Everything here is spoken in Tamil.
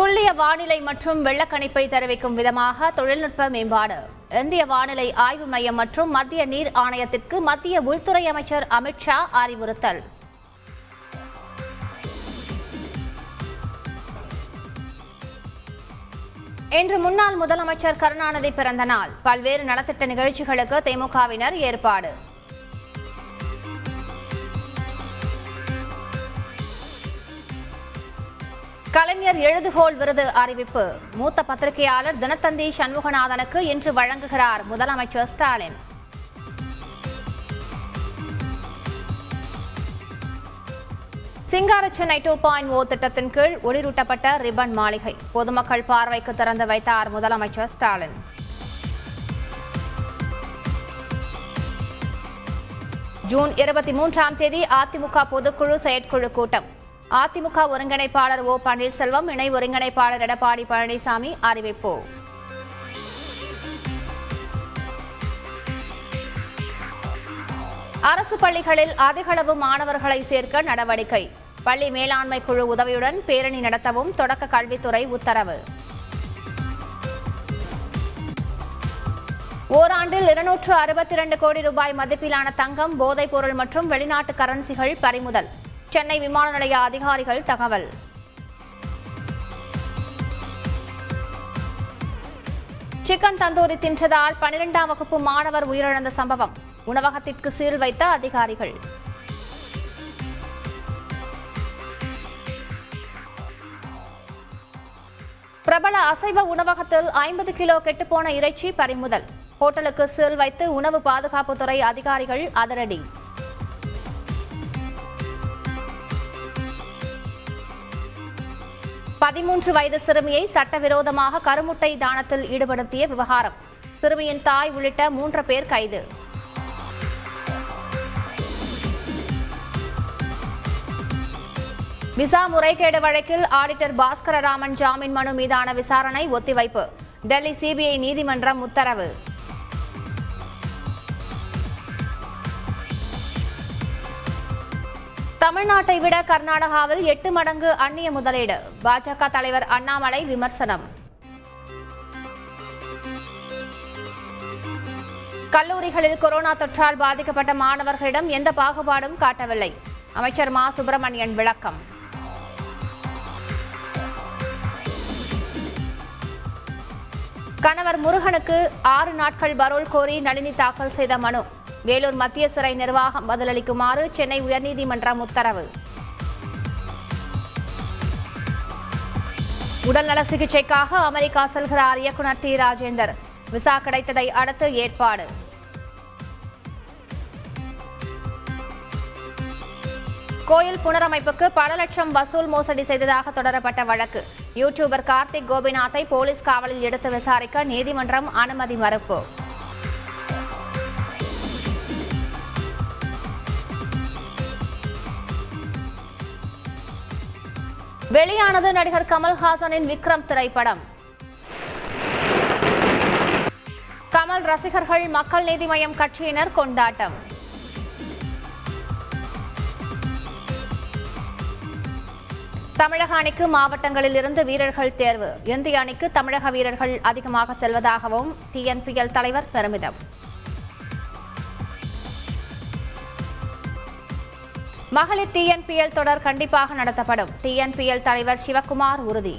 துல்லிய வானிலை மற்றும் வெள்ளக்கணிப்பை தெரிவிக்கும் விதமாக தொழில்நுட்ப மேம்பாடு. இந்திய வானிலை ஆய்வு மையம் மற்றும் மத்திய நீர் ஆணையத்திற்கு மத்திய உள்துறை அமைச்சர் அமித்ஷா அறிவுறுத்தல். இன்று முன்னாள் முதலமைச்சர் கருணாநிதி பிறந்த நாள். பல்வேறு நலத்திட்ட நிகழ்ச்சிகளுக்கு திமுகவினர் ஏற்பாடு. கலைஞர் எழுதுகோள் விருது அறிவிப்பு. மூத்த பத்திரிகையாளர் தினத்தந்தி சண்முகநாதனுக்கு இன்று வழங்குகிறார் முதலமைச்சர் ஸ்டாலின். சிங்கார சென்னை டூ பாயிண்ட் ஓ திட்டத்தின் கீழ் ஒளிரூட்டப்பட்ட ரிப்பன் மாளிகை. பொதுமக்கள் பார்வைக்கு திறந்து வைத்தார் முதலமைச்சர் ஸ்டாலின். ஜூன் இருபத்தி மூன்றாம் தேதி அதிமுக பொதுக்குழு செயற்குழு கூட்டம். அதிமுக ஒருங்கிணைப்பாளர் ஓ பன்னீர்செல்வம் இணை ஒருங்கிணைப்பாளர் எடப்பாடி பழனிசாமி அறிவிப்பு. அரசு பள்ளிகளில் அதிகளவு மாணவர்களை சேர்க்க நடவடிக்கை. பள்ளி மேலாண்மை குழு உதவியுடன் பேரணி நடத்தவும் தொடக்க கல்வித்துறை உத்தரவு. ஓராண்டில் இருநூற்று அறுபத்தி இரண்டு கோடி ரூபாய் மதிப்பிலான தங்கம் போதைப் பொருள் மற்றும் வெளிநாட்டு கரன்சிகள் பறிமுதல். சென்னை விமான நிலைய அதிகாரிகள் தகவல். சிக்கன் தந்தூரி தின்றதால் பனிரெண்டாம் வகுப்பு மாணவர் உயிரிழந்த சம்பவம். உணவகத்திற்கு சீல் வைத்த அதிகாரிகள். பிரபல அசைவ உணவகத்தில் ஐம்பது கிலோ கெட்டுப்போன இறைச்சி பறிமுதல். ஹோட்டலுக்கு சீல் வைத்து உணவு பாதுகாப்புத்துறை அதிகாரிகள் அதிரடி. பதிமூன்று வயது சிறுமியை சட்டவிரோதமாக கருமுட்டை தானத்தில் ஈடுபடுத்திய விவகாரம். சிறுமியின் தாய் உள்ளிட்ட மூன்று பேர் கைது. விசா முறைகேடு வழக்கில் ஆடிட்டர் பாஸ்கரராமன் ஜாமீன் மனு மீதான விசாரணை ஒத்திவைப்பு. டெல்லி சிபிஐ நீதிமன்றம் உத்தரவு. தமிழ்நாட்டை விட கர்நாடகாவில் எட்டு மடங்கு அந்நிய முதலீடு. பாஜக தலைவர் அண்ணாமலை விமர்சனம். கல்லூரிகளில் கொரோனா தொற்றால் பாதிக்கப்பட்ட மாணவர்களிடம் எந்த பாகுபாடும் காட்டவில்லை. அமைச்சர் மா. சுப்பிரமணியன் விளக்கம். கணவர் முருகனுக்கு ஆறு நாட்கள் பரோல் கோரி நளினி தாக்கல் செய்த மனு. வேலூர் மத்திய சிறை நிர்வாகம் பதிலளிக்குமாறு சென்னை உயர்நீதிமன்றம் உத்தரவு. உடல்நல சிகிச்சைக்காக அமெரிக்கா செல்கிறார் இயக்குனர் டி ராஜேந்தர். விசா கிடைத்ததை அடுத்து ஏற்பாடு. கோயில் புனரமைப்புக்கு பல லட்சம் வசூல் மோசடி செய்ததாக தொடரப்பட்ட வழக்கு. யூடியூபர் கார்த்திக் கோபிநாத்தை போலீஸ் காவலில் எடுத்து விசாரிக்க நீதிமன்றம் அனுமதி மறுப்பு. வெளியானது நடிகர் கமல்ஹாசனின் விக்ரம் திரைப்படம். கமல் ரசிகர்கள் மக்கள் நீதி மய்யம் கட்சியினர் கொண்டாட்டம். தமிழக அணிக்கு மாவட்டங்களில் இருந்து வீரர்கள் தேர்வு. இந்திய அணிக்கு தமிழக வீரர்கள் அதிகமாக செல்வதாகவும் டிஎன்பிஎல் தலைவர் பெருமிதம். மகளிர் டிஎன்பிஎல் தொடர் கண்டிப்பாக நடத்தப்படும். டிஎன்பிஎல் தலைவர் சிவக்குமார் உறுதி.